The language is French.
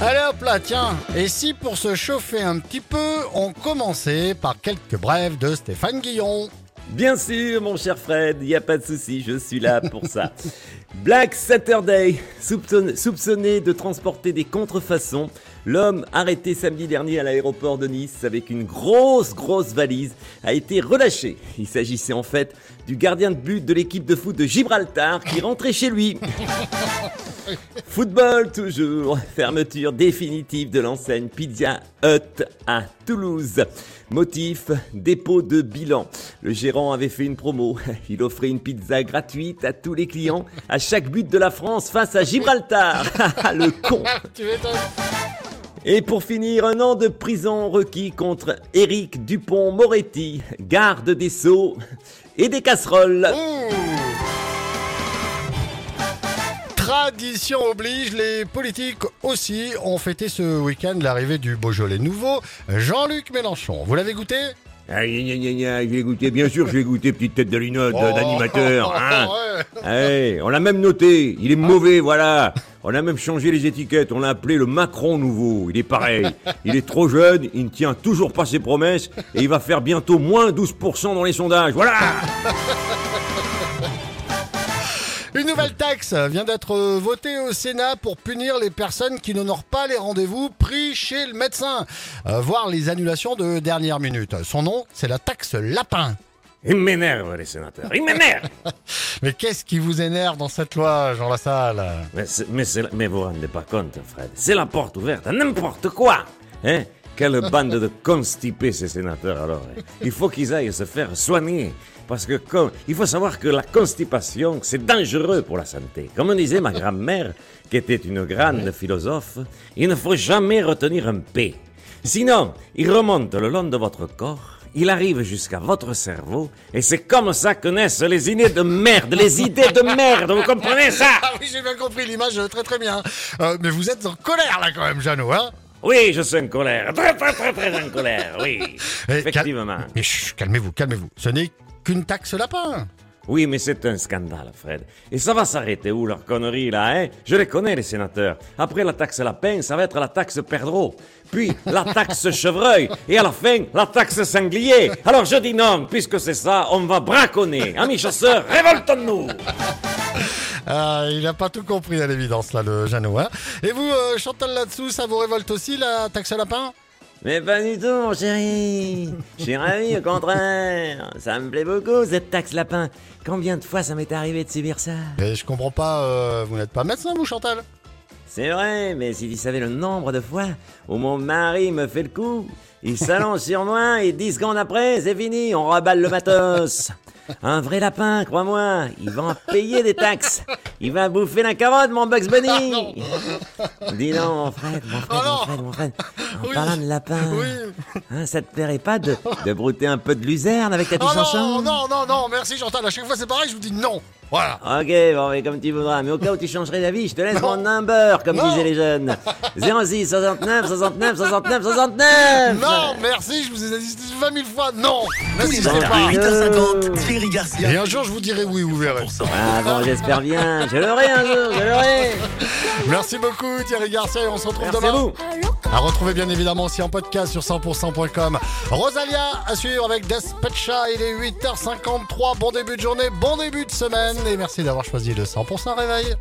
Allez hop là, tiens. Et si pour se chauffer un petit peu, on commençait par quelques brèves de Stéphane Guillon Bien sûr, mon cher Fred, il n'y a pas de souci, je suis là pour ça. Black Saturday, soupçonné de transporter des contrefaçons, l'homme arrêté samedi dernier à l'aéroport de Nice avec une grosse, grosse valise a été relâché. Il s'agissait en fait du gardien de but de l'équipe de foot de Gibraltar qui rentrait chez lui. Football toujours, fermeture définitive de l'enseigne Pizza Hut à Toulouse. Motif, dépôt de bilan. Le gérant avait fait une promo. Il offrait une pizza gratuite à tous les clients à chaque but de la France face à Gibraltar. Le con. Et pour finir, un an de prison requis contre Éric Dupont-Moretti, garde des sceaux et des casseroles. Tradition oblige, les politiques aussi ont fêté ce week-end l'arrivée du Beaujolais nouveau, Jean-Luc Mélenchon. Vous l'avez goûté? Ah, gna, gna, gna, gna, je vais goûter, bien sûr, je vais goûter petite tête de linotte Oh. d'animateur. Hein. Ouais. On l'a même noté, il est mauvais, voilà. On a même changé les étiquettes, on l'a appelé le Macron nouveau. Il est pareil, il est trop jeune, il ne tient toujours pas ses promesses et il va faire bientôt moins 12% dans les sondages. Voilà Une nouvelle taxe vient d'être votée au Sénat pour punir les personnes qui n'honorent pas les rendez-vous pris chez le médecin, euh, voire les annulations de dernière minute. Son nom, c'est la taxe lapin. Il m'énerve, les sénateurs, il m'énerve Mais qu'est-ce qui vous énerve dans cette loi, Jean Lassalle? Mais, mais, mais vous vous rendez pas compte, Fred, c'est la porte ouverte à n'importe quoi Hein? Quelle bande de constipés, ces sénateurs, alors hein? Il faut qu'ils aillent se faire soigner. Parce que comme, il faut savoir que la constipation, c'est dangereux pour la santé. Comme disait ma grand-mère, qui était une grande philosophe, il ne faut jamais retenir un P. Sinon, il remonte le long de votre corps, il arrive jusqu'à votre cerveau, et c'est comme ça que naissent les idées de merde, les idées de merde, vous comprenez ça? Ah oui, j'ai bien compris l'image, très très bien. Euh, mais vous êtes en colère là quand même, Jeannot, hein? Oui, je suis en colère, très très très très en colère, oui, effectivement. cal- Mais chut, calmez-vous, calmez-vous. Ce n'est qu'une taxe lapin. Oui, mais c'est un scandale, Fred. Et ça va s'arrêter où, leur connerie, là, hein? Je les connais, les sénateurs. Après la taxe lapin, ça va être la taxe perdreau. Puis la taxe chevreuil. Et à la fin, la taxe sanglier. Alors je dis non, puisque c'est ça, on va braconner. Amis chasseurs, révoltons-nous Ah, il n'a pas tout compris à l'évidence là, le Jeannot. Hein Et vous, euh, Chantal là-dessous, ça vous révolte aussi la taxe lapin Mais pas du tout, mon chéri. Je suis ravi, au contraire. Ça me plaît beaucoup, cette taxe lapin. Combien de fois ça m'est arrivé de subir ça Mais je comprends pas, euh, vous n'êtes pas médecin vous, Chantal C'est vrai, mais si tu savais le nombre de fois où mon mari me fait le coup, il s'allonge sur moi et 10 secondes après, c'est fini, on reballe le matos. Un vrai lapin, crois-moi, il va en payer des taxes. Il va bouffer la carotte, mon Bugs Bunny. Dis donc, mon Fred, mon Fred, Oh non. mon Fred, mon Fred. En Oui. parlant de lapin, Oui. hein, ça te plairait pas de, de brouter un peu de luzerne avec ta Oh petite non, chanson? non, non, non, merci Chantal. À chaque fois c'est pareil, je vous dis non. Voilà. Ok, bon, mais comme tu voudras. Mais au cas où tu changerais d'avis, je te laisse Non. mon number, comme Non. disaient les jeunes. 06 69 69 69 69 Non, merci, je vous ai dit 20 000 fois non. Tous les N'assistez matins, pas. 8h50, Garcia. Et un jour je vous dirai oui, vous verrez. Ah bon, j'espère bien. Je l'aurai un jour, je l'aurai. Merci beaucoup Thierry Garcia et on se retrouve Merci à demain. vous. À retrouver bien évidemment aussi en podcast sur 100%.com. Rosalia à suivre avec Despecha. Il est 8h53. Bon début de journée, bon début de semaine. Et merci d'avoir choisi le 100% réveil.